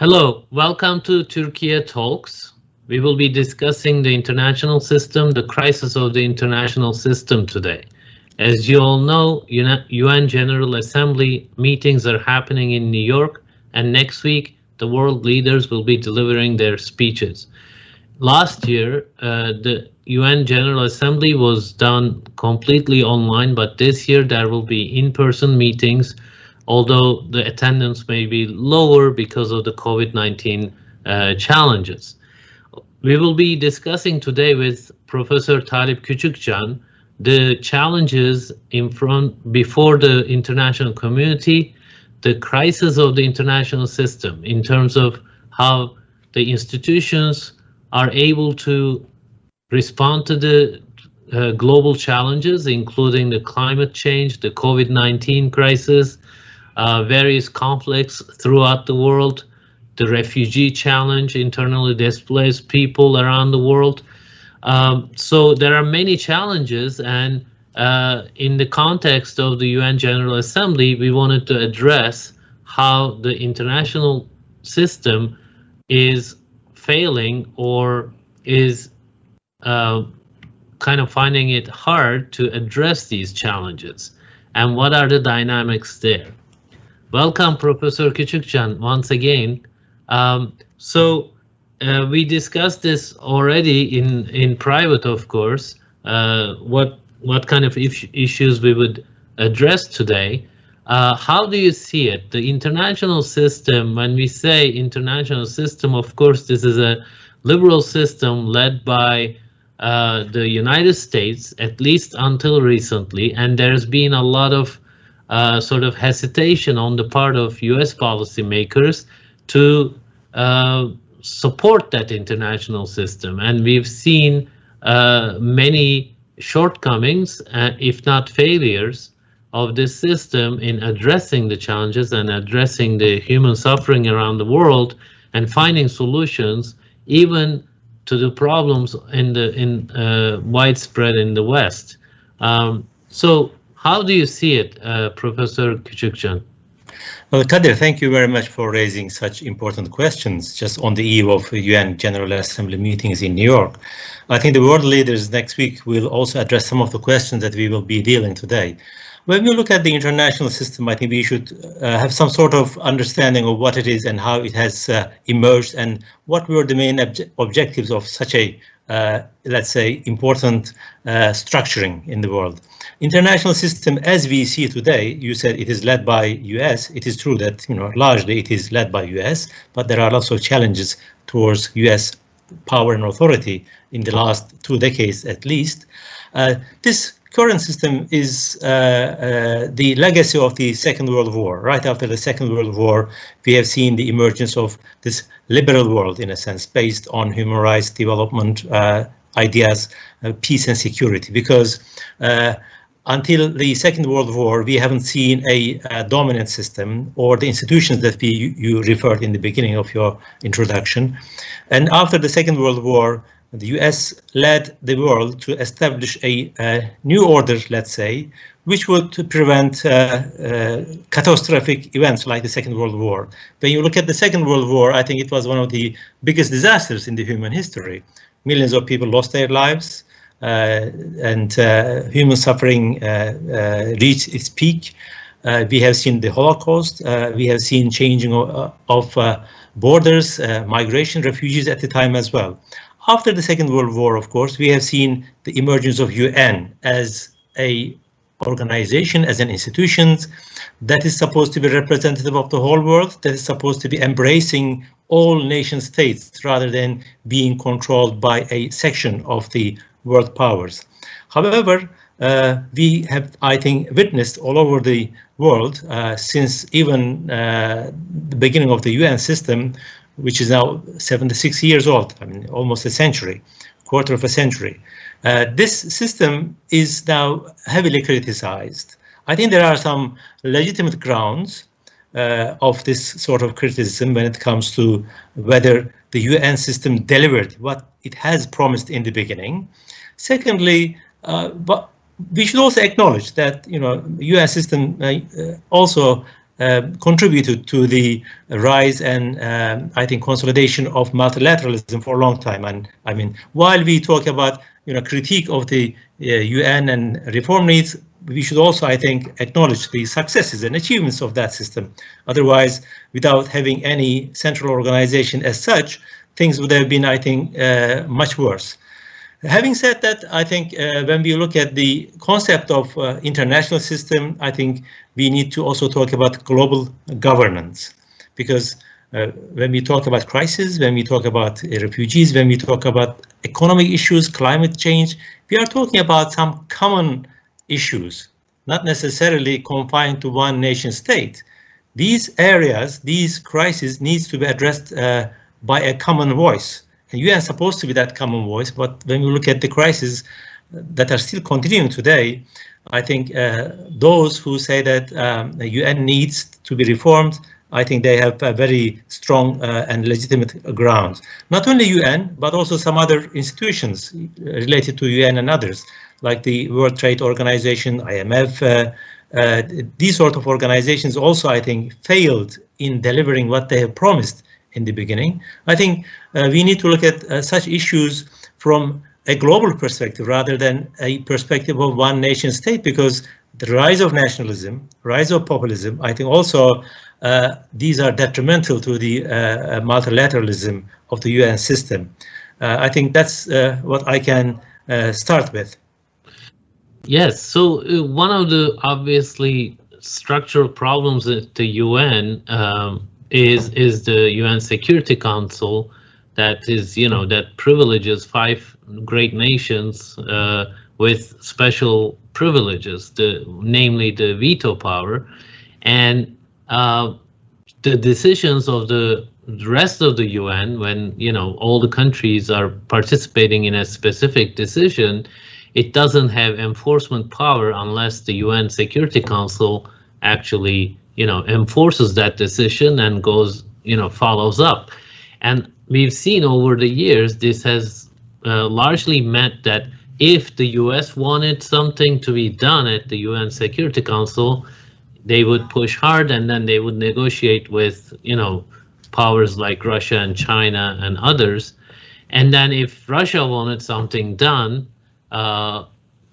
Hello, welcome to Turkey Talks. We will be discussing the international system, the crisis of the international system today. As you all know, UN General Assembly meetings are happening in New York, and next week the world leaders will be delivering their speeches. Last year, uh, the UN General Assembly was done completely online, but this year there will be in-person meetings although the attendance may be lower because of the COVID-19 uh, challenges. We will be discussing today with Professor Talip Küçükcan the challenges in front before the international community, the crisis of the international system in terms of how the institutions are able to respond to the uh, global challenges, including the climate change, the COVID-19 crisis, uh, various conflicts throughout the world, the refugee challenge, internally displaced people around the world. Um, so there are many challenges and uh, in the context of the UN General Assembly, we wanted to address how the international system is failing or is uh, kind of finding it hard to address these challenges and what are the dynamics there. Welcome, Professor Küçükcan, once again. Um, so uh, we discussed this already in in private, of course. Uh, what what kind of issues we would address today? Uh, how do you see it? The international system. When we say international system, of course, this is a liberal system led by uh, the United States, at least until recently, and there's been a lot of uh, sort of hesitation on the part of US policymakers to uh, support that international system. And we've seen uh, many shortcomings, uh, if not failures, of this system in addressing the challenges and addressing the human suffering around the world and finding solutions even to the problems in the in uh, widespread in the West. Um, so how do you see it, uh, Professor Küçükcan? Well, Kadir, thank you very much for raising such important questions just on the eve of UN General Assembly meetings in New York. I think the world leaders next week will also address some of the questions that we will be dealing today. When we look at the international system, I think we should uh, have some sort of understanding of what it is and how it has uh, emerged and what were the main obje objectives of such a, let's say, important uh, structuring in the world. International system as we see today, you said it is led by US. It is true that, you know, largely it is led by US, but there are lots of challenges towards US power and authority in the last two decades at least. Uh, this current system is uh, uh, the legacy of the Second World War. Right after the Second World War, we have seen the emergence of this liberal world, in a sense, based on human rights development uh, ideas, uh, peace and security, because uh, until the Second World War, we haven't seen a, a, dominant system or the institutions that we you referred in the beginning of your introduction. And after the Second World War, the US led the world to establish a, a new order, let's say, which would prevent uh, uh, catastrophic events like the Second World War. When you look at the Second World War, I think it was one of the biggest disasters in the human history. Millions of people lost their lives. Uh, and uh, human suffering uh, reached its peak. we have seen the Holocaust. we have seen changing of, of borders, migration, refugees at the time as well. After the Second World War, of course, we have seen the emergence of UN as a organization, as an institution that is supposed to be representative of the whole world, that is supposed to be embracing all nation states rather than being controlled by a section of the world powers. However, uh, we have, I think, witnessed all over the world uh, since even uh, the beginning of the UN system, which is now 76 years old, I mean, almost a century, quarter of a century. Uh, this system is now heavily criticized. I think there are some legitimate grounds uh, of this sort of criticism when it comes to whether the UN system delivered what it has promised in the beginning. Secondly, uh, but we should also acknowledge that you know UN system uh, also contributed to the rise and um, I think consolidation of multilateralism for a long time. And I mean, while we talk about you know critique of the uh, UN and reform needs, we should also, I think, acknowledge the successes and achievements of that system. Otherwise, without having any central organization as such, things would have been, I think, uh, much worse. Having said that, I think uh, when we look at the concept of uh, international system, I think we need to also talk about global governance, because uh, when we talk about crisis, when we talk about uh, refugees, when we talk about economic issues, climate change, we are talking about some common issues, not necessarily confined to one nation state. These areas, these crises needs to be addressed uh, by a common voice. UN is supposed to be that common voice, but when we look at the crises that are still continuing today, I think uh, those who say that um, the UN needs to be reformed, I think they have a very strong uh, and legitimate ground. Not only UN, but also some other institutions related to UN and others, like the World Trade Organization, IMF. Uh, uh, these sort of organizations also, I think, failed in delivering what they have promised in the beginning. I think uh, we need to look at uh, such issues from a global perspective rather than a perspective of one nation state because the rise of nationalism, rise of populism, I think also uh, these are detrimental to the uh, multilateralism of the UN system. Uh, I think that's uh, what I can start with. Yes, so one of the obviously structural problems at the UN um, is is the UN Security Council that is you know that privileges five great nations uh, with special privileges, the namely the veto power, and uh, the decisions of the rest of the UN when you know all the countries are participating in a specific decision, it doesn't have enforcement power unless the UN Security Council actually you know enforces that decision and goes you know follows up. And we've seen over the years this has uh, largely meant that if the US wanted something to be done at the UN Security Council they would push hard and then they would negotiate with you know powers like Russia and China and others. And then if Russia wanted something done uh,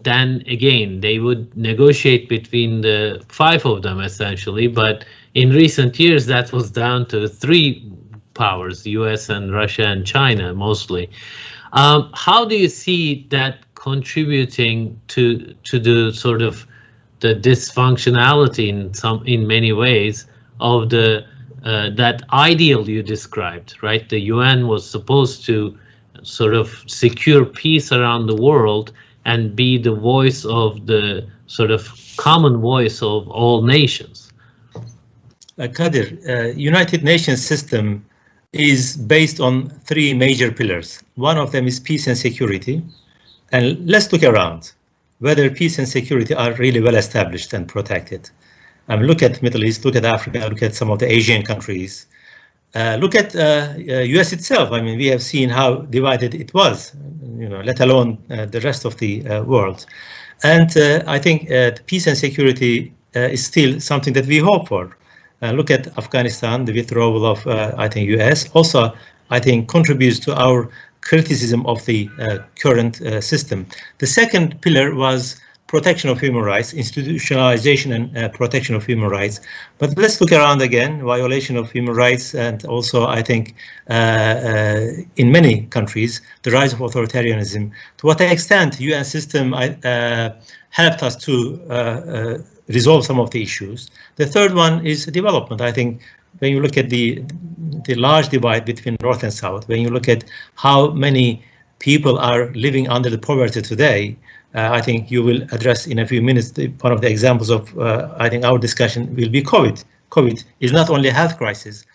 then again, they would negotiate between the five of them essentially. But in recent years, that was down to three powers, US and Russia and China mostly. Um, how do you see that contributing to to the sort of the dysfunctionality in some in many ways of the uh, that ideal you described, right? The UN was supposed to sort of secure peace around the world and be the voice of the sort of common voice of all nations. Uh, Kadir, uh, United Nations system is based on three major pillars. One of them is peace and security. And let's look around whether peace and security are really well established and protected. Um, look at Middle East, look at Africa, look at some of the Asian countries. Uh, look at uh, US uh, itself. I mean, we have seen how divided it was, you know, let alone uh, the rest of the uh, world. And uh, I think peace and security is still something that we hope for. look at Afghanistan, the withdrawal of, I think, US also, I think, contributes to our criticism of the current system. The second pillar was protection of human rights, institutionalization and uh, protection of human rights. But let's look around again, violation of human rights, and also I think uh, uh, in many countries, the rise of authoritarianism. To what extent the UN system uh, helped us to uh, uh, resolve some of the issues. The third one is development. I think when you look at the the large divide between North and South, when you look at how many people are living under the poverty today, uh, I think you will address in a few minutes the, one of the examples of, uh, I think our discussion will be COVID. COVID is not only a health crisis.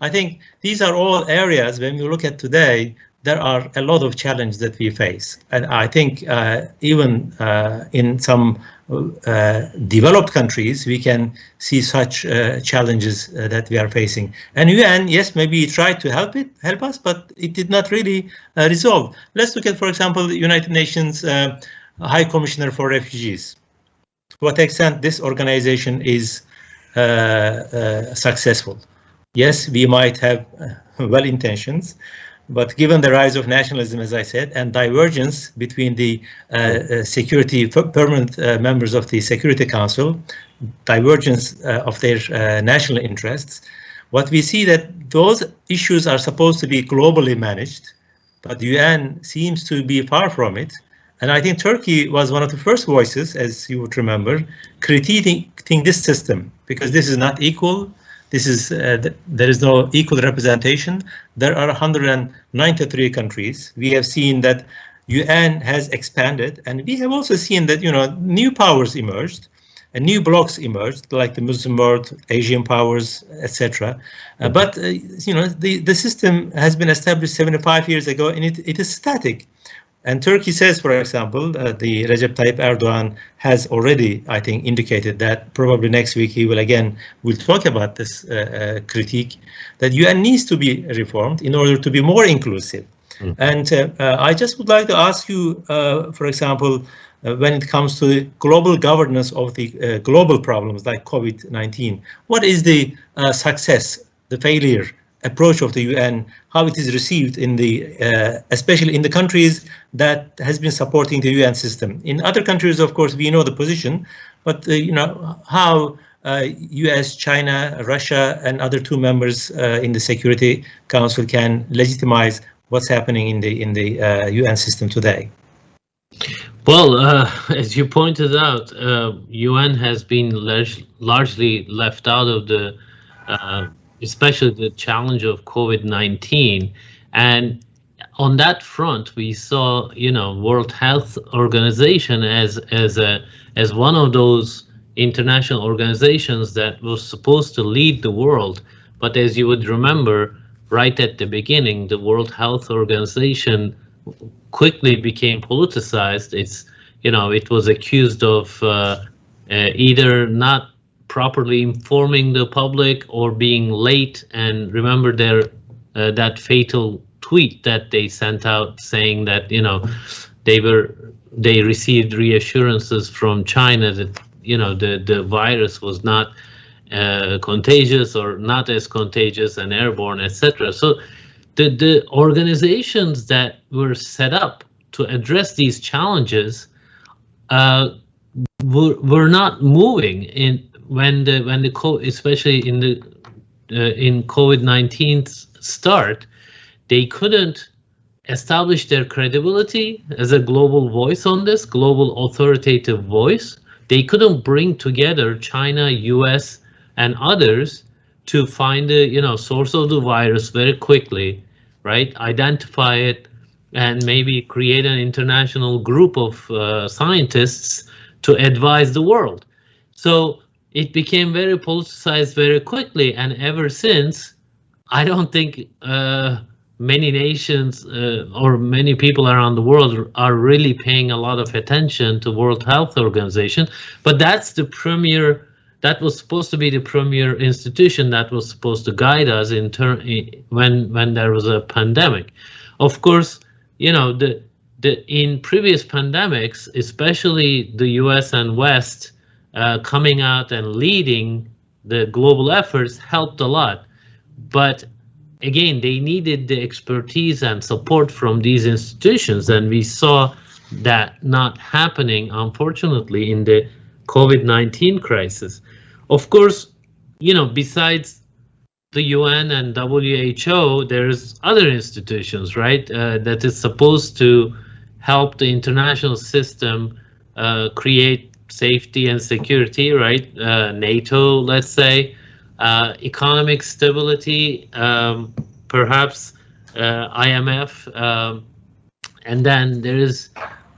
I think these are all areas when you look at today, there are a lot of challenges that we face. And I think uh, even uh, in some uh, developed countries, we can see such uh, challenges that we are facing. And UN, yes, maybe tried to help it, help us, but it did not really resolve. Let's look at, for example, the United Nations High Commissioner for Refugees. To what extent this organization is uh, uh, successful. Yes, we might have well intentions, but given the rise of nationalism, as I said, and divergence between the uh, uh, security permanent uh, members of the Security Council, divergence uh, of their uh, national interests, what we see that those issues are supposed to be globally managed, but the UN seems to be far from it. And I think Turkey was one of the first voices, as you would remember, critiquing this system because this is not equal, this is uh, th there is no equal representation. There are 193 countries. We have seen that UN has expanded, and we have also seen that you know new powers emerged, and new blocs emerged, like the Muslim world, Asian powers, etc. Uh, but uh, you know the the system has been established 75 years ago, and it, it is static. And Turkey says, for example, uh, the Recep Tayyip Erdogan has already, I think, indicated that probably next week he will again will talk about this uh, uh, critique that UN needs to be reformed in order to be more inclusive. Mm. And uh, uh, I just would like to ask you, uh, for example, when it comes to the global governance of the global problems like COVID-19, what is the success, the failure approach of the UN, how it is received in the, uh, especially in the countries that has been supporting the UN system. In other countries, of course, we know the position, but uh, you know how uh, US, China, Russia, and other two members uh, in the Security Council can legitimize what's happening in the in the UN uh, system today. Well, uh, as you pointed out, UN has been largely left out of the especially the challenge of COVID-19. And on that front, we saw, you know, World Health Organization as as a as one of those international organizations that was supposed to lead the world. But as you would remember, right at the beginning, the World Health Organization quickly became politicized. It's, you know, it was accused of uh, uh, either not properly informing the public or being late and remember their uh, that fatal tweet that they sent out saying that you know they were they received reassurances from China that you know the the virus was not uh, contagious or not as contagious and airborne etc so the the organizations that were set up to address these challenges uh, were, were not moving in when the when the co especially in the uh, in COVID-19 start, they couldn't establish their credibility as a global voice on this, global authoritative voice. They couldn't bring together China, US, and others to find the you know source of the virus very quickly, right? Identify it and maybe create an international group of uh, scientists to advise the world. So it became very politicized very quickly, and ever since, I don't think uh, many nations uh, or many people around the world are really paying a lot of attention to World Health Organization. But that's the premier. That was supposed to be the premier institution that was supposed to guide us in turn when when there was a pandemic. Of course, you know the the in previous pandemics, especially the U.S. and West uh, coming out and leading the global efforts helped a lot. But again, they needed the expertise and support from these institutions, and we saw that not happening, unfortunately, in the COVID 19 crisis. Of course, you know, besides the UN and WHO, there's other institutions, right, uh, that is supposed to help the international system uh, create safety and security, right? Uh, NATO, let's say, uh, economic stability, um, perhaps uh, IMF, um, and then there is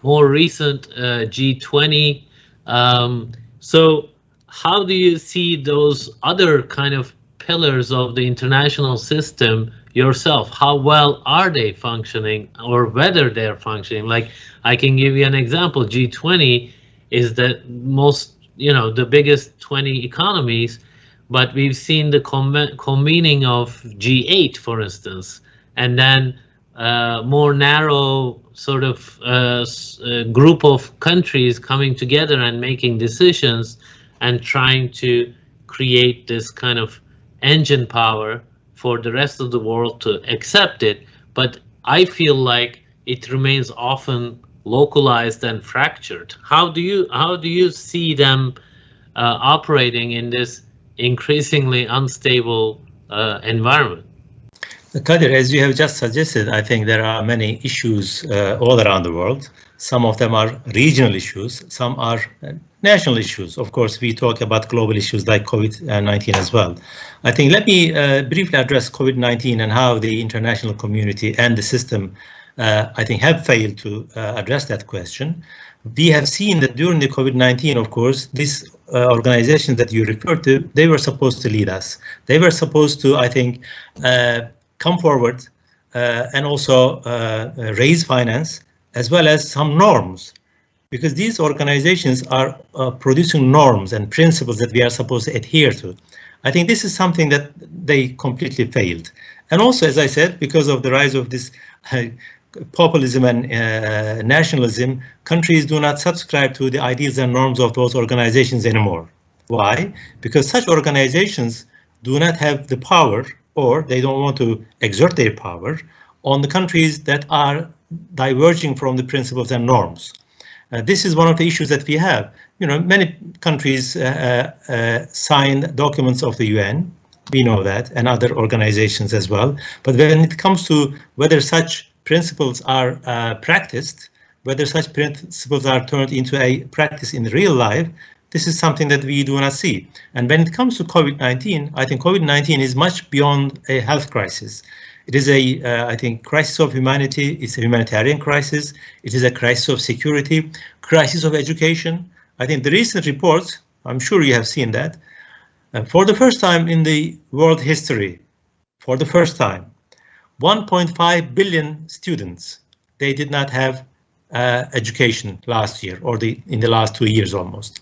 more recent uh, G20. Um, so, how do you see those other kind of pillars of the international system yourself? How well are they functioning, or whether they're functioning? Like, I can give you an example. G20 is that most, you know, the biggest 20 economies, but we've seen the convening of G8, for instance, and then uh, more narrow sort of uh, uh, group of countries coming together and making decisions and trying to create this kind of engine power for the rest of the world to accept it. But I feel like it remains often localized and fractured. How do you how do you see them uh, operating in this increasingly unstable uh, environment? Kadir, as you have just suggested, I think there are many issues uh, all around the world. Some of them are regional issues, some are uh, national issues. Of course, we talk about global issues like COVID-19 as well. I think let me uh, briefly address COVID-19 and how the international community and the system, I think, have failed to uh, address that question. We have seen that during the COVID-19, of course, these uh, organizations that you referred to, they were supposed to lead us. They were supposed to, I think, uh, come forward and also raise finance as well as some norms because these organizations are uh, producing norms and principles that we are supposed to adhere to. I think this is something that they completely failed. And also, as I said, because of the rise of this uh, populism and uh, nationalism, countries do not subscribe to the ideals and norms of those organizations anymore. Why? Because such organizations do not have the power or they don't want to exert their power on the countries that are diverging from the principles and norms. Uh, this is one of the issues that we have. You know, many countries uh, uh, sign documents of the UN, we know that, and other organizations as well. But when it comes to whether such principles are uh, practiced, whether such principles are turned into a practice in real life, this is something that we do not see. And when it comes to COVID-19, I think COVID-19 is much beyond a health crisis. It is a, uh, I think, crisis of humanity. It's a humanitarian crisis. It is a crisis of security, crisis of education. I think the recent reports, I'm sure you have seen that, uh, for the first time in the world history, for the first time, 1.5 billion students, they did not have uh, education last year or the in the last two years almost.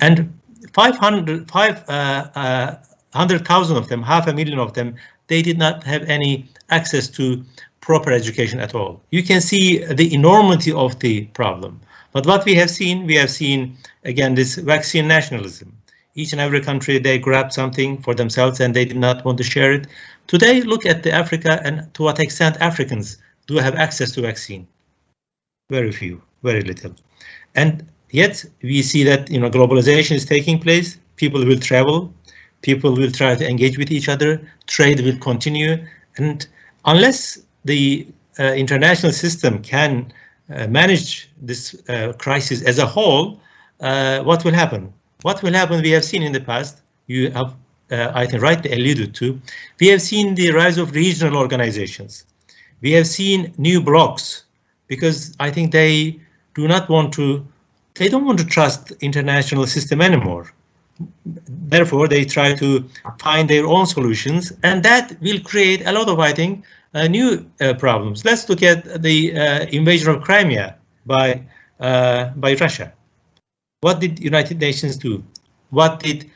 And 500, 500,000 uh, uh, of them, half a million of them, they did not have any access to proper education at all. You can see the enormity of the problem. But what we have seen, we have seen, again, this vaccine nationalism. Each and every country, they grab something for themselves and they did not want to share it. Today, look at the Africa and to what extent Africans do have access to vaccine. Very few, very little. And yet we see that you know globalization is taking place. People will travel, people will try to engage with each other, trade will continue, and unless the uh, international system can uh, manage this uh, crisis as a whole, uh, what will happen? What will happen? We have seen in the past. You have, uh, I think, rightly alluded to. We have seen the rise of regional organizations. We have seen new blocs because I think they do not want to. They don't want to trust international system anymore therefore they try to find their own solutions and that will create a lot of i think uh, new uh, problems let's look at the uh, invasion of crimea by uh, by russia what did united nations do what did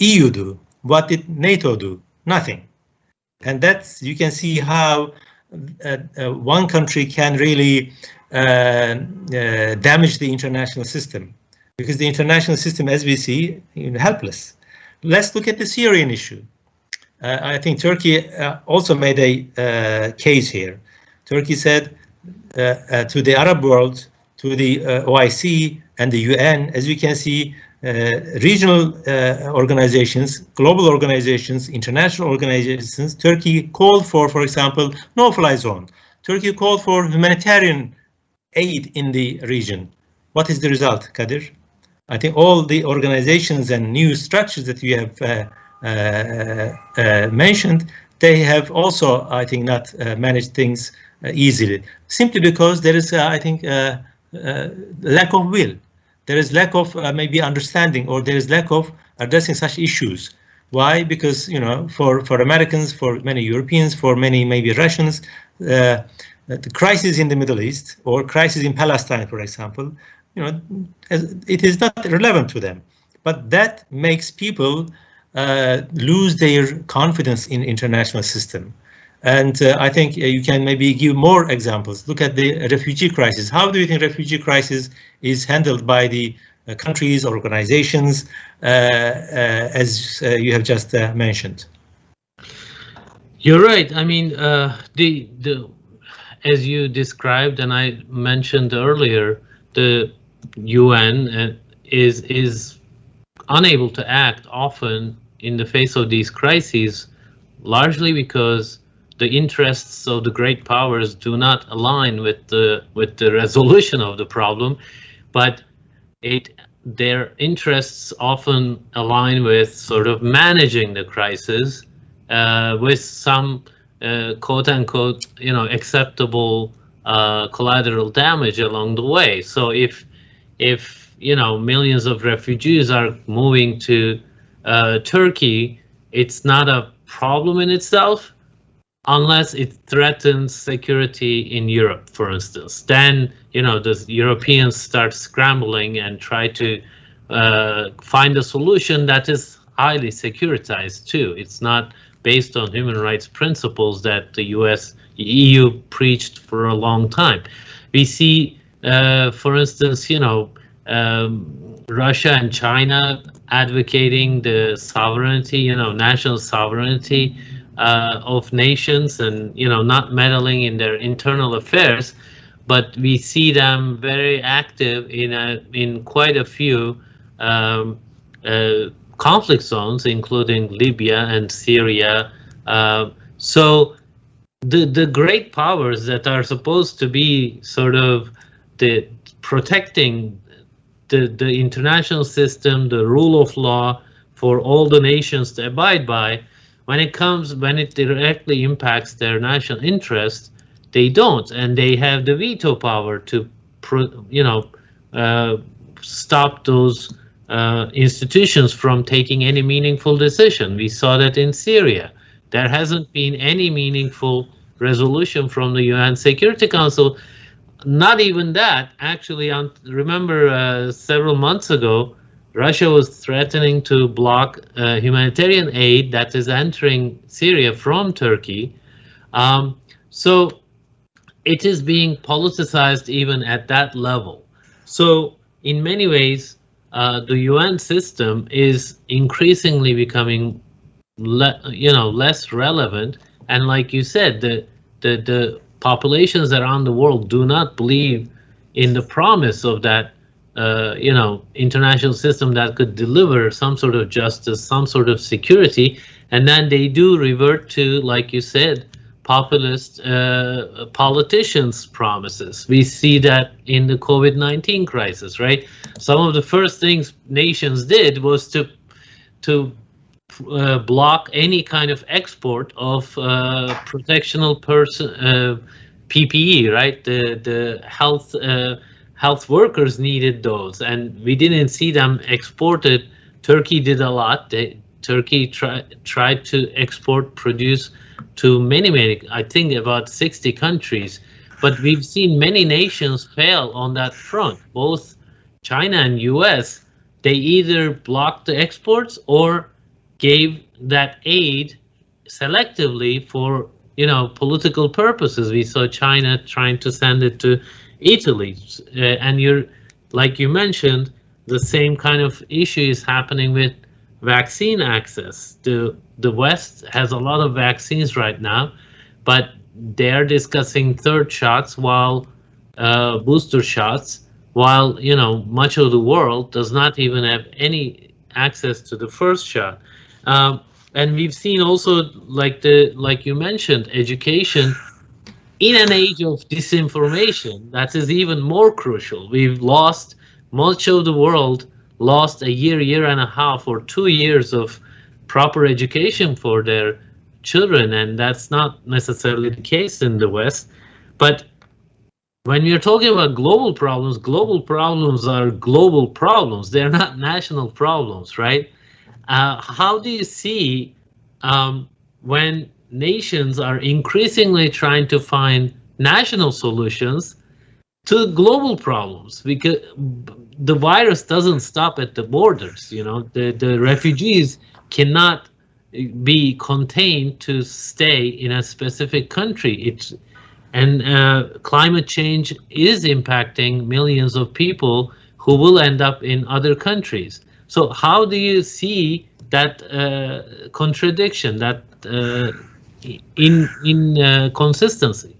eu do what did nato do nothing and that's you can see how one country can really damage the international system because the international system, as we see, is helpless. Let's look at the Syrian issue. Uh, I think Turkey uh, also made a uh, case here. Turkey said uh, uh, to the Arab world, to the uh, OIC and the UN, as you can see, Uh, regional uh, organizations, global organizations, international organizations, Turkey called for, for example, no-fly zone. Turkey called for humanitarian aid in the region. What is the result, Kadir? I think all the organizations and new structures that you have uh, uh, uh, mentioned, they have also, I think, not uh, managed things easily, simply because there is, I think, a lack of will. There is lack of maybe understanding, or there is lack of addressing such issues. Why? Because you know, for for Americans, for many Europeans, for many maybe Russians, uh, the crisis in the Middle East or crisis in Palestine, for example, you know, it is not relevant to them. But that makes people uh, lose their confidence in international system. And uh, I think uh, you can maybe give more examples. Look at the refugee crisis. How do you think refugee crisis is handled by the uh, countries, organizations, uh, uh, as uh, you have just mentioned. You're right. I mean, the the as you described and I mentioned earlier, the UN is is unable to act often in the face of these crises, largely because the interests of the great powers do not align with the with the resolution of the problem, but it their interests often align with sort of managing the crisis uh, with some uh, quote unquote you know acceptable uh, collateral damage along the way. So if if you know millions of refugees are moving to uh, Turkey, it's not a problem in itself unless it threatens security in Europe, for instance. Then you know the Europeans start scrambling and try to uh, find a solution that is highly securitized too. It's not based on human rights principles that the US EU preached for a long time. We see, uh, for instance, you know, um, Russia and China advocating the sovereignty, you know, national sovereignty uh, of nations and, you know, not meddling in their internal affairs. But we see them very active in a, in quite a few um, uh, conflict zones, including Libya and Syria. Uh, so the the great powers that are supposed to be sort of the protecting the the international system, the rule of law for all the nations to abide by, when it comes when it directly impacts their national interest, they don't, and they have the veto power to, you know, uh, stop those uh, institutions from taking any meaningful decision. We saw that in Syria. There hasn't been any meaningful resolution from the UN Security Council. Not even that. Actually, on, remember uh, several months ago, Russia was threatening to block uh, humanitarian aid that is entering Syria from Turkey. Um, so it is being politicized even at that level. So in many ways, uh, the UN system is increasingly becoming you know less relevant and like you said the the the populations around the world do not believe in the promise of that uh, you know international system that could deliver some sort of justice some sort of security and then they do revert to like you said populist uh, politicians promises we see that in the covid-19 crisis right some of the first things nations did was to to uh, block any kind of export of uh, protectional person uh, PPE, right? The the health uh, health workers needed those, and we didn't see them exported. Turkey did a lot. They, Turkey tried tried to export produce to many many. I think about 60 countries, but we've seen many nations fail on that front. Both China and U.S. They either blocked the exports or gave that aid selectively for you know political purposes. We saw China trying to send it to Italy, uh, and you're like you mentioned, the same kind of issue is happening with vaccine access. The the West has a lot of vaccines right now, but they're discussing third shots while uh, booster shots, while you know much of the world does not even have any access to the first shot. Um, and we've seen also, like the like you mentioned, education in an age of disinformation that is even more crucial. We've lost much of the world lost a year, year and a half, or two years of proper education for their children, and that's not necessarily the case in the West. But when you're talking about global problems, global problems are global problems. They're not national problems, right? Uh, how do you see um, when nations are increasingly trying to find national solutions to global problems? Because the virus doesn't stop at the borders. You know, the, the refugees cannot be contained to stay in a specific country. It's and uh, climate change is impacting millions of people who will end up in other countries. So how do you see that uh, contradiction, that uh, in in uh, consistency?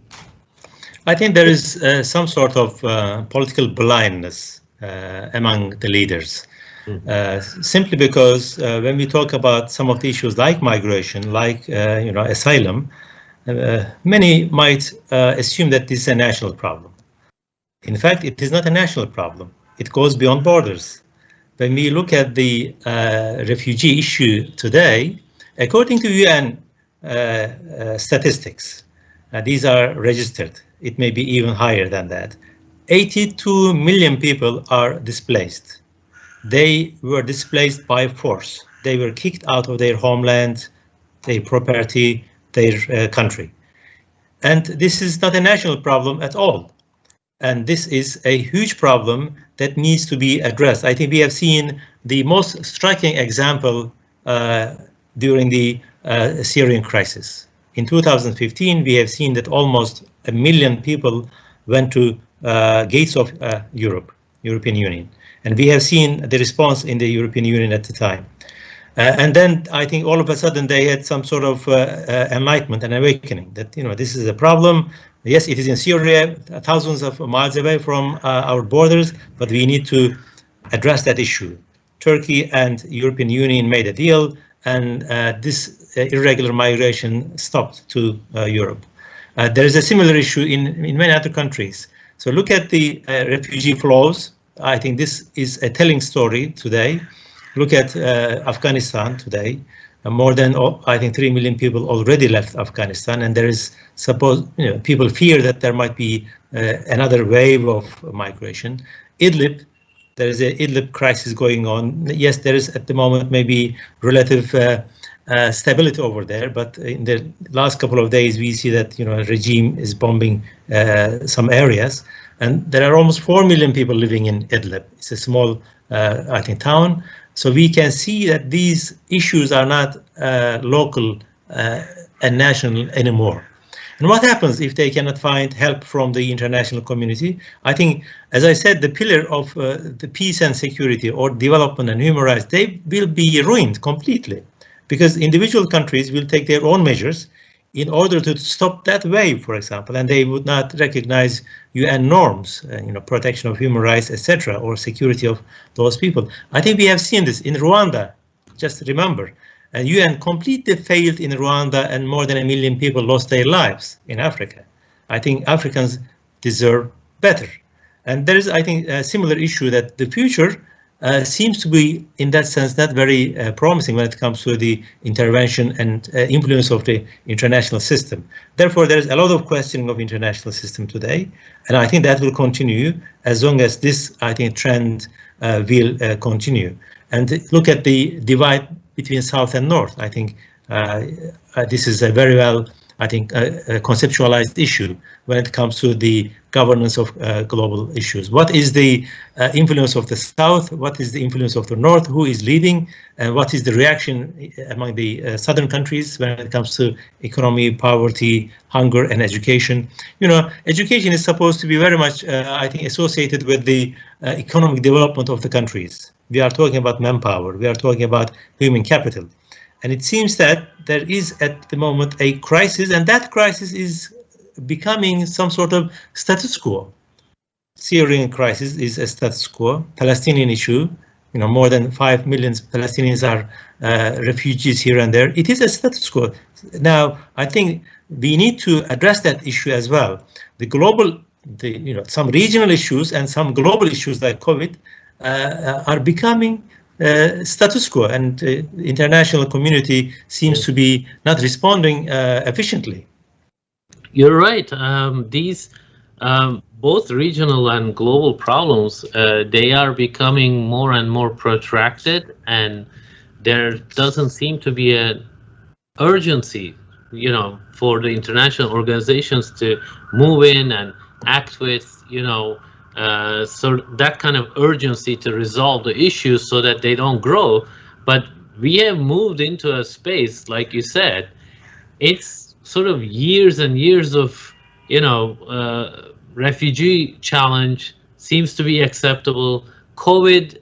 I think there is uh, some sort of uh, political blindness uh, among the leaders. Uh, simply because uh, when we talk about some of the issues like migration, like uh, you know asylum, uh, many might uh, assume that this is a national problem. In fact, it is not a national problem. It goes beyond borders. When we look at the uh, refugee issue today, according to UN statistics, uh, these are registered. It may be even higher than that. 82 million people are displaced they were displaced by force. They were kicked out of their homeland, their property, their uh, country. And this is not a national problem at all. And this is a huge problem that needs to be addressed. I think we have seen the most striking example uh, during the uh, Syrian crisis. In 2015, we have seen that almost a million people went to uh, gates of uh, Europe, European Union. And we have seen the response in the European Union at the time. Uh, and then I think all of a sudden they had some sort of uh, uh, enlightenment and awakening that, you know, this is a problem. Yes, it is in Syria, thousands of miles away from uh, our borders, but we need to address that issue. Turkey and European Union made a deal and uh, this uh, irregular migration stopped to Europe. there is a similar issue in, in many other countries. So look at the refugee flows I think this is a telling story today. Look at uh, Afghanistan today. Uh, more than oh, I think three million people already left Afghanistan, and there is suppose you know people fear that there might be uh, another wave of migration. Idlib, there is a Idlib crisis going on. Yes, there is at the moment maybe relative uh, uh, stability over there, but in the last couple of days we see that you know a regime is bombing uh, some areas. And there are almost 4 million people living in Idlib. It's a small, uh, I think, town. So we can see that these issues are not uh, local uh, and national anymore. And what happens if they cannot find help from the international community? I think, as I said, the pillar of uh, the peace and security or development and human rights, they will be ruined completely because individual countries will take their own measures in order to stop that wave, for example, and they would not recognize UN norms, uh, you know, protection of human rights, etc., or security of those people. I think we have seen this in Rwanda. Just remember, and UN completely failed in Rwanda, and more than a million people lost their lives in Africa. I think Africans deserve better. And there is, I think, a similar issue that the future uh, seems to be, in that sense, not very uh, promising when it comes to the intervention and uh, influence of the international system. Therefore, there is a lot of questioning of international system today, and I think that will continue as long as this, I think, trend uh, will uh, continue. And look at the divide between South and North. I think uh, this is a very well I think, a, a, conceptualized issue when it comes to the governance of uh, global issues. What is the uh, influence of the South? What is the influence of the North? Who is leading? And what is the reaction among the uh, Southern countries when it comes to economy, poverty, hunger, and education? You know, education is supposed to be very much, uh, I think, associated with the uh, economic development of the countries. We are talking about manpower. We are talking about human capital. And it seems that there is at the moment a crisis, and that crisis is becoming some sort of status quo. Syrian crisis is a status quo. Palestinian issue, you know, more than 5 million Palestinians are uh, refugees here and there. It is a status quo. Now, I think we need to address that issue as well. The global, the, you know, some regional issues and some global issues like COVID uh, are becoming uh, status quo and uh, international community seems to be not responding uh, efficiently. You're right. Um, these um, both regional and global problems, uh, they are becoming more and more protracted and there doesn't seem to be an urgency, you know, for the international organizations to move in and act with, you know, uh, so that kind of urgency to resolve the issues so that they don't grow. But we have moved into a space, like you said, it's sort of years and years of, you know, uh, refugee challenge seems to be acceptable. COVID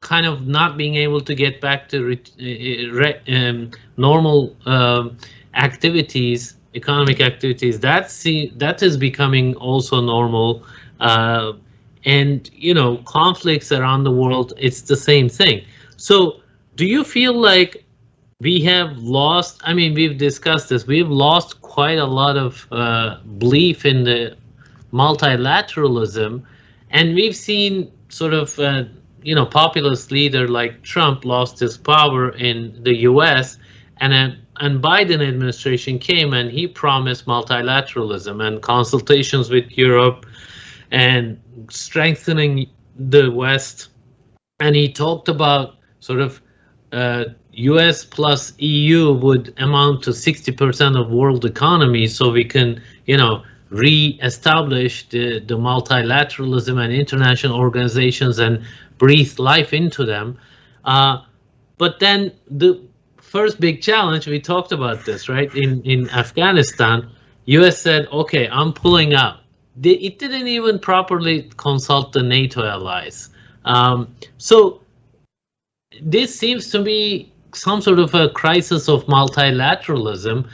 kind of not being able to get back to re, um, normal um, activities, economic activities, that's that is becoming also normal. Uh, and you know, conflicts around the world, it's the same thing. So, do you feel like we have lost? I mean, we've discussed this. We've lost quite a lot of uh, belief in the multilateralism, and we've seen sort of uh, you know populist leader like Trump lost his power in the U.S. and then and Biden administration came and he promised multilateralism and consultations with Europe and strengthening the West. And he talked about sort of uh, US plus EU would amount to 60% of world economy, so we can, you know, re-establish the, the multilateralism and international organizations and breathe life into them. Uh, but then the first big challenge, we talked about this, right? In, in Afghanistan, US said, okay, I'm pulling out. They, it didn't even properly consult the NATO allies. Um, so this seems to be some sort of a crisis of multilateralism.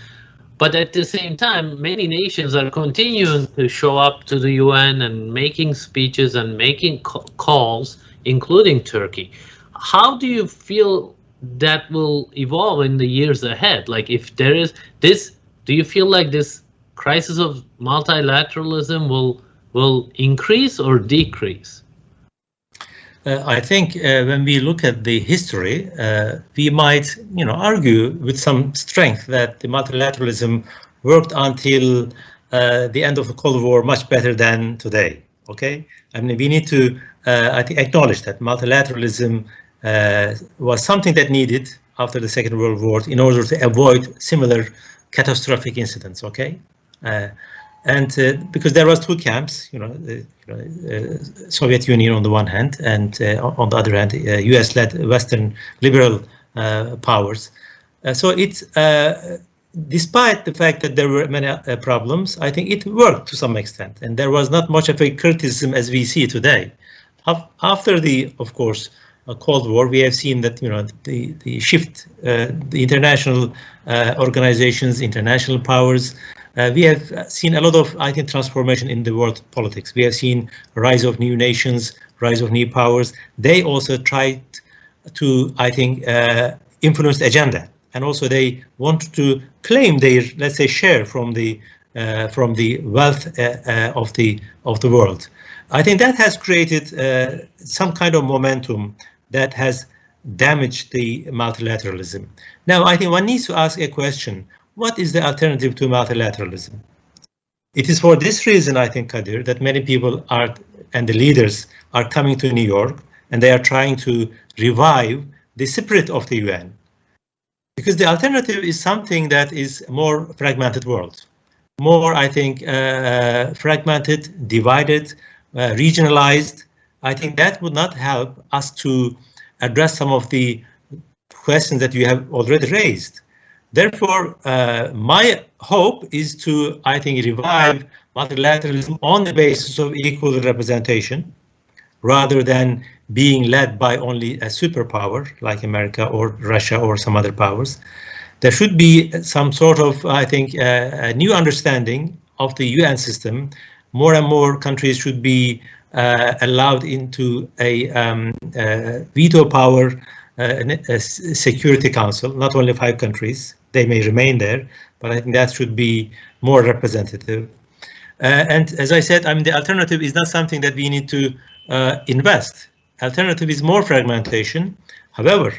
But at the same time, many nations are continuing to show up to the UN and making speeches and making calls, including Turkey. How do you feel that will evolve in the years ahead? Like, if there is this, do you feel like this crisis of multilateralism will will increase or decrease? Uh, I think uh, when we look at the history, uh, we might, you know, argue with some strength that the multilateralism worked until uh, the end of the Cold War much better than today. Okay, I mean, we need to, uh, I think, acknowledge that multilateralism uh, was something that needed after the Second World War in order to avoid similar catastrophic incidents. Okay and uh, because there was two camps, you know, the you know, uh, Soviet Union on the one hand, and uh, on the other hand, U.S.-led Western liberal powers. so it's despite the fact that there were many uh, problems, I think it worked to some extent, and there was not much of a criticism as we see today. After the, of course, uh, Cold War, we have seen that you know the the shift, uh, the international organizations, international powers uh, we have seen a lot of, I think, transformation in the world politics. We have seen rise of new nations, rise of new powers. They also tried to, I think, uh, influence the agenda, and also they want to claim their, let's say, share from the uh, from the wealth uh, uh, of the of the world. I think that has created uh, some kind of momentum that has damaged the multilateralism. Now, I think one needs to ask a question what is the alternative to multilateralism? It is for this reason, I think, Kadir, that many people are and the leaders are coming to New York and they are trying to revive the spirit of the UN. Because the alternative is something that is more fragmented world, more, I think, uh, fragmented, divided, uh, regionalized. I think that would not help us to address some of the questions that you have already raised. Therefore, uh, my hope is to, I think, revive multilateralism on the basis of equal representation, rather than being led by only a superpower like America or Russia or some other powers. There should be some sort of, I think, uh, a new understanding of the UN system. More and more countries should be uh, allowed into a um, uh, veto power uh, a Security Council, not only five countries, they may remain there, but I think that should be more representative. Uh, and as I said, I mean, the alternative is not something that we need to uh, invest. Alternative is more fragmentation. However,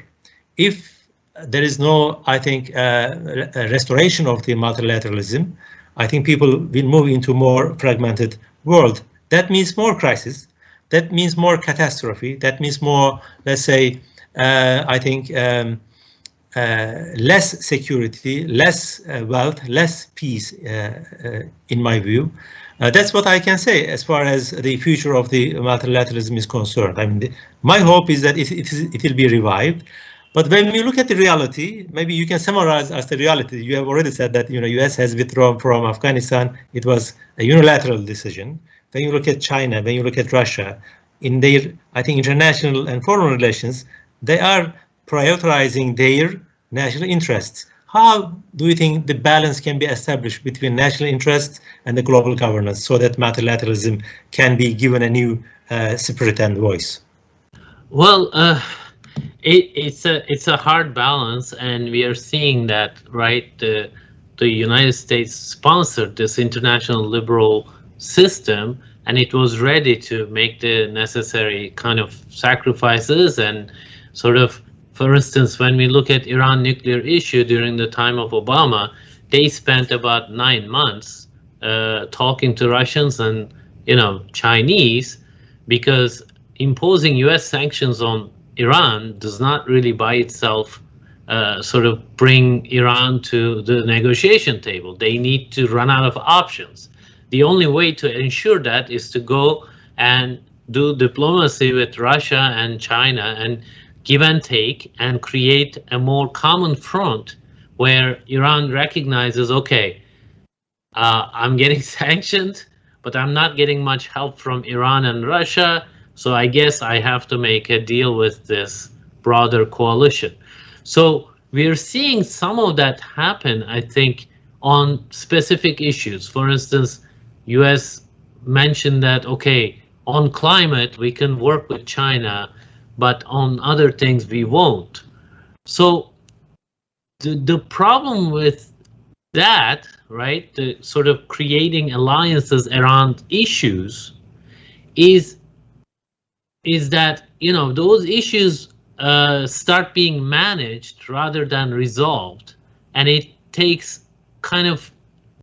if there is no, I think, uh, restoration of the multilateralism, I think people will move into more fragmented world. That means more crisis. That means more catastrophe. That means more, let's say, uh, I think, um, less security, less uh, wealth, less peace, uh, in my view. that's what I can say as far as the future of the multilateralism is concerned. I mean, the, my hope is that it, it, it will be revived. But when you look at the reality, maybe you can summarize as the reality. You have already said that you know U.S. has withdrawn from Afghanistan. It was a unilateral decision. When you look at China, when you look at Russia, in their, I think, international and foreign relations, they are prioritizing their national interests. How do you think the balance can be established between national interests and the global governance so that multilateralism can be given a new uh, spirit and voice? Well, uh, it, it's a it's a hard balance, and we are seeing that right. The the United States sponsored this international liberal system, and it was ready to make the necessary kind of sacrifices and sort of for instance, when we look at Iran nuclear issue during the time of Obama, they spent about nine months uh, talking to Russians and you know Chinese because imposing U.S. sanctions on Iran does not really by itself uh, sort of bring Iran to the negotiation table. They need to run out of options. The only way to ensure that is to go and do diplomacy with Russia and China and give and take and create a more common front where Iran recognizes, okay, uh, I'm getting sanctioned, but I'm not getting much help from Iran and Russia. So I guess I have to make a deal with this broader coalition. So we're seeing some of that happen, I think, on specific issues. For instance, US mentioned that, okay, on climate, we can work with China but on other things we won't. So the, the problem with that, right, the sort of creating alliances around issues is is that you know those issues uh, start being managed rather than resolved, and it takes kind of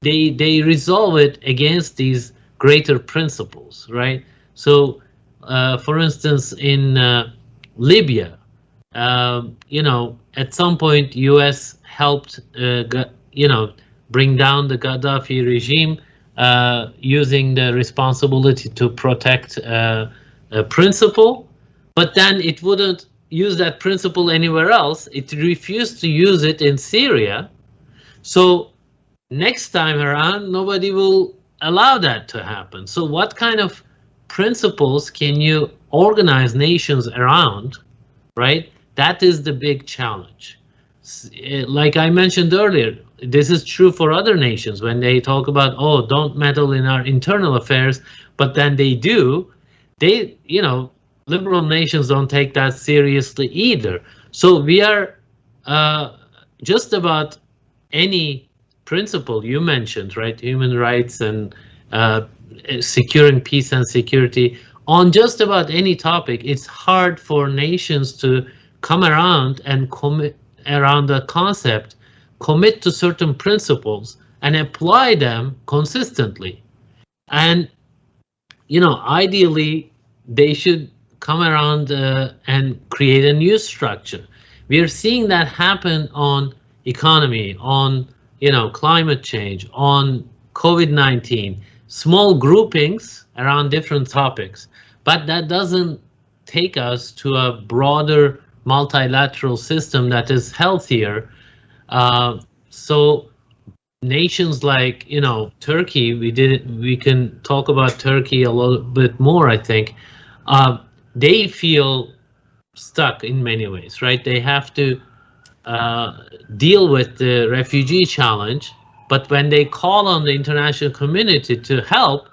they they resolve it against these greater principles, right? So, uh, for instance, in uh, Libya, um, you know, at some point, U.S. helped, uh, you know, bring down the Gaddafi regime uh, using the responsibility to protect uh, a principle, but then it wouldn't use that principle anywhere else. It refused to use it in Syria. So next time around, nobody will allow that to happen. So what kind of principles can you organize nations around, right? That is the big challenge. Eh, like I mentioned earlier, this is true for other nations when they talk about, oh, don't meddle in our internal affairs, but then they do. They, you know, liberal nations don't take that seriously either. So we are uh, just about any principle you mentioned, right? Human rights and uh, securing peace and security on just about any topic, it's hard for nations to come around and commit around the concept, commit to certain principles and apply them consistently. And, you know, ideally, they should come around uh, and create a new structure. We are seeing that happen on economy, on, you know, climate change, on COVID-19, small groupings around different topics. But that doesn't take us to a broader multilateral system that is healthier. Uh, so nations like you know Turkey, we did we can talk about Turkey a little bit more. I think uh, they feel stuck in many ways, right? They have to uh, deal with the refugee challenge, but when they call on the international community to help,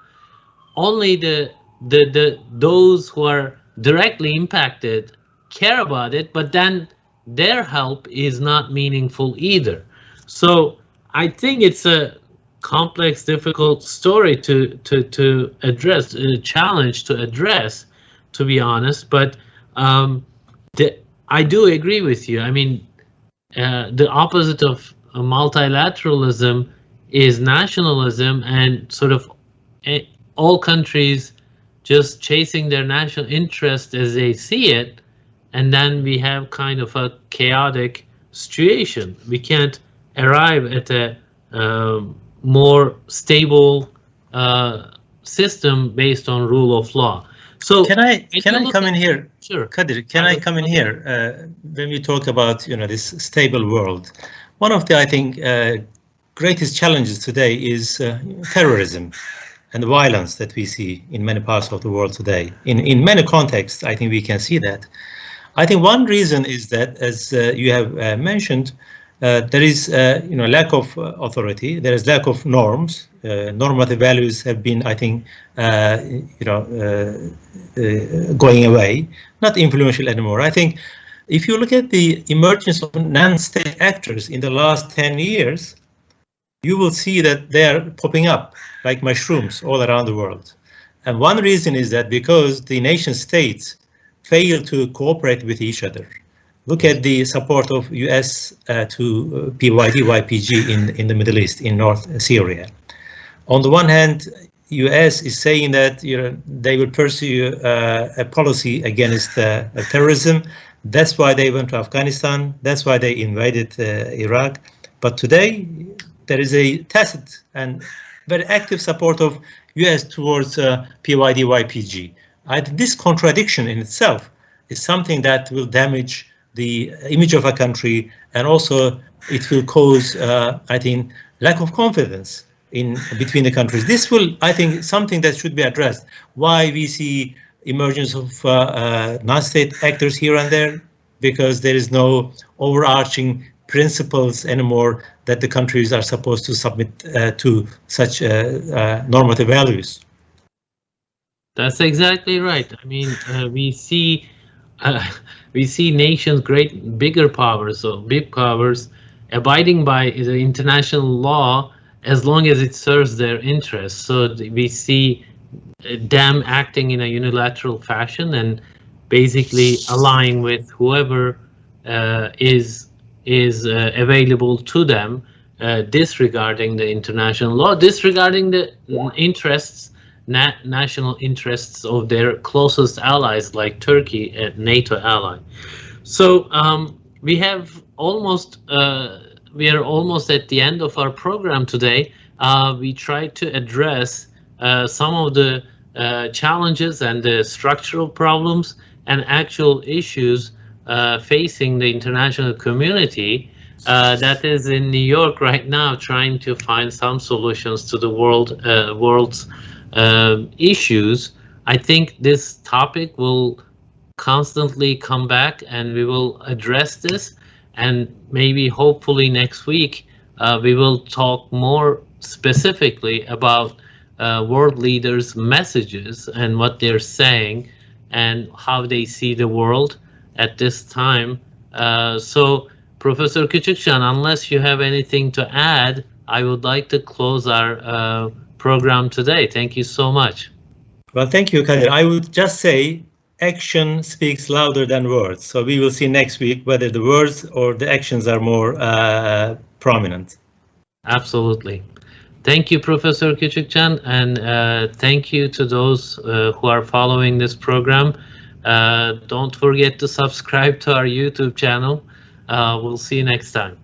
only the the the those who are directly impacted care about it, but then their help is not meaningful either. So I think it's a complex, difficult story to to to address, a challenge to address, to be honest. But um, the, I do agree with you. I mean, uh, the opposite of multilateralism is nationalism, and sort of all countries just chasing their national interest as they see it, and then we have kind of a chaotic situation. We can't arrive at a um, more stable uh, system based on rule of law. So can I can I come in here? Sure, Kadir, can I, I come in here uh, when we talk about you know this stable world? One of the I think uh, greatest challenges today is uh, terrorism and the violence that we see in many parts of the world today. In, in many contexts, I think we can see that. I think one reason is that, as uh, you have uh, mentioned, uh, there is uh, you know lack of uh, authority. There is lack of norms. Uh, normative values have been, I think, you know, going away, not influential anymore. I think if you look at the emergence of non-state actors in the last 10 years, you will see that they are popping up like mushrooms all around the world. And one reason is that because the nation states fail to cooperate with each other. Look at the support of US uh, to uh, PYD, YPG in, in the Middle East, in North Syria. On the one hand, US is saying that you know, they will pursue uh, a policy against uh, terrorism. That's why they went to Afghanistan. That's why they invaded uh, Iraq. But today, there is a tacit and very active support of US towards uh, PYD, YPG. I think this contradiction in itself is something that will damage the image of a country and also it will cause, uh, I think, lack of confidence in between the countries. This will, I think, something that should be addressed. Why we see emergence of uh, uh, non-state actors here and there, because there is no overarching principles anymore that the countries are supposed to submit uh, to such uh, normative values. That's exactly right. I mean, we see we see nations, great bigger powers, so big powers, abiding by the international law as long as it serves their interests. So we see them acting in a unilateral fashion and basically allying with whoever uh, is is uh, available to them, uh, disregarding the international law, disregarding the interests na- national interests of their closest allies like Turkey, a NATO ally. So um, we have almost uh, we are almost at the end of our program today. Uh, we tried to address some of the uh, challenges and the structural problems and actual issues uh, facing the international community uh, that is in New York right now, trying to find some solutions to the world uh, world's um, issues. I think this topic will constantly come back, and we will address this. And maybe, hopefully, next week uh, we will talk more specifically about uh, world leaders' messages and what they're saying and how they see the world at this time. Uh, so, Professor Küçükcan, unless you have anything to add, I would like to close our uh, program today. Thank you so much. Well, thank you, Kadir. I would just say action speaks louder than words. So we will see next week whether the words or the actions are more uh, prominent. Absolutely. Thank you, Professor Küçükcan, and uh, thank you to those uh, who are following this program. Uh, don't forget to subscribe to our YouTube channel. Uh, we'll see you next time.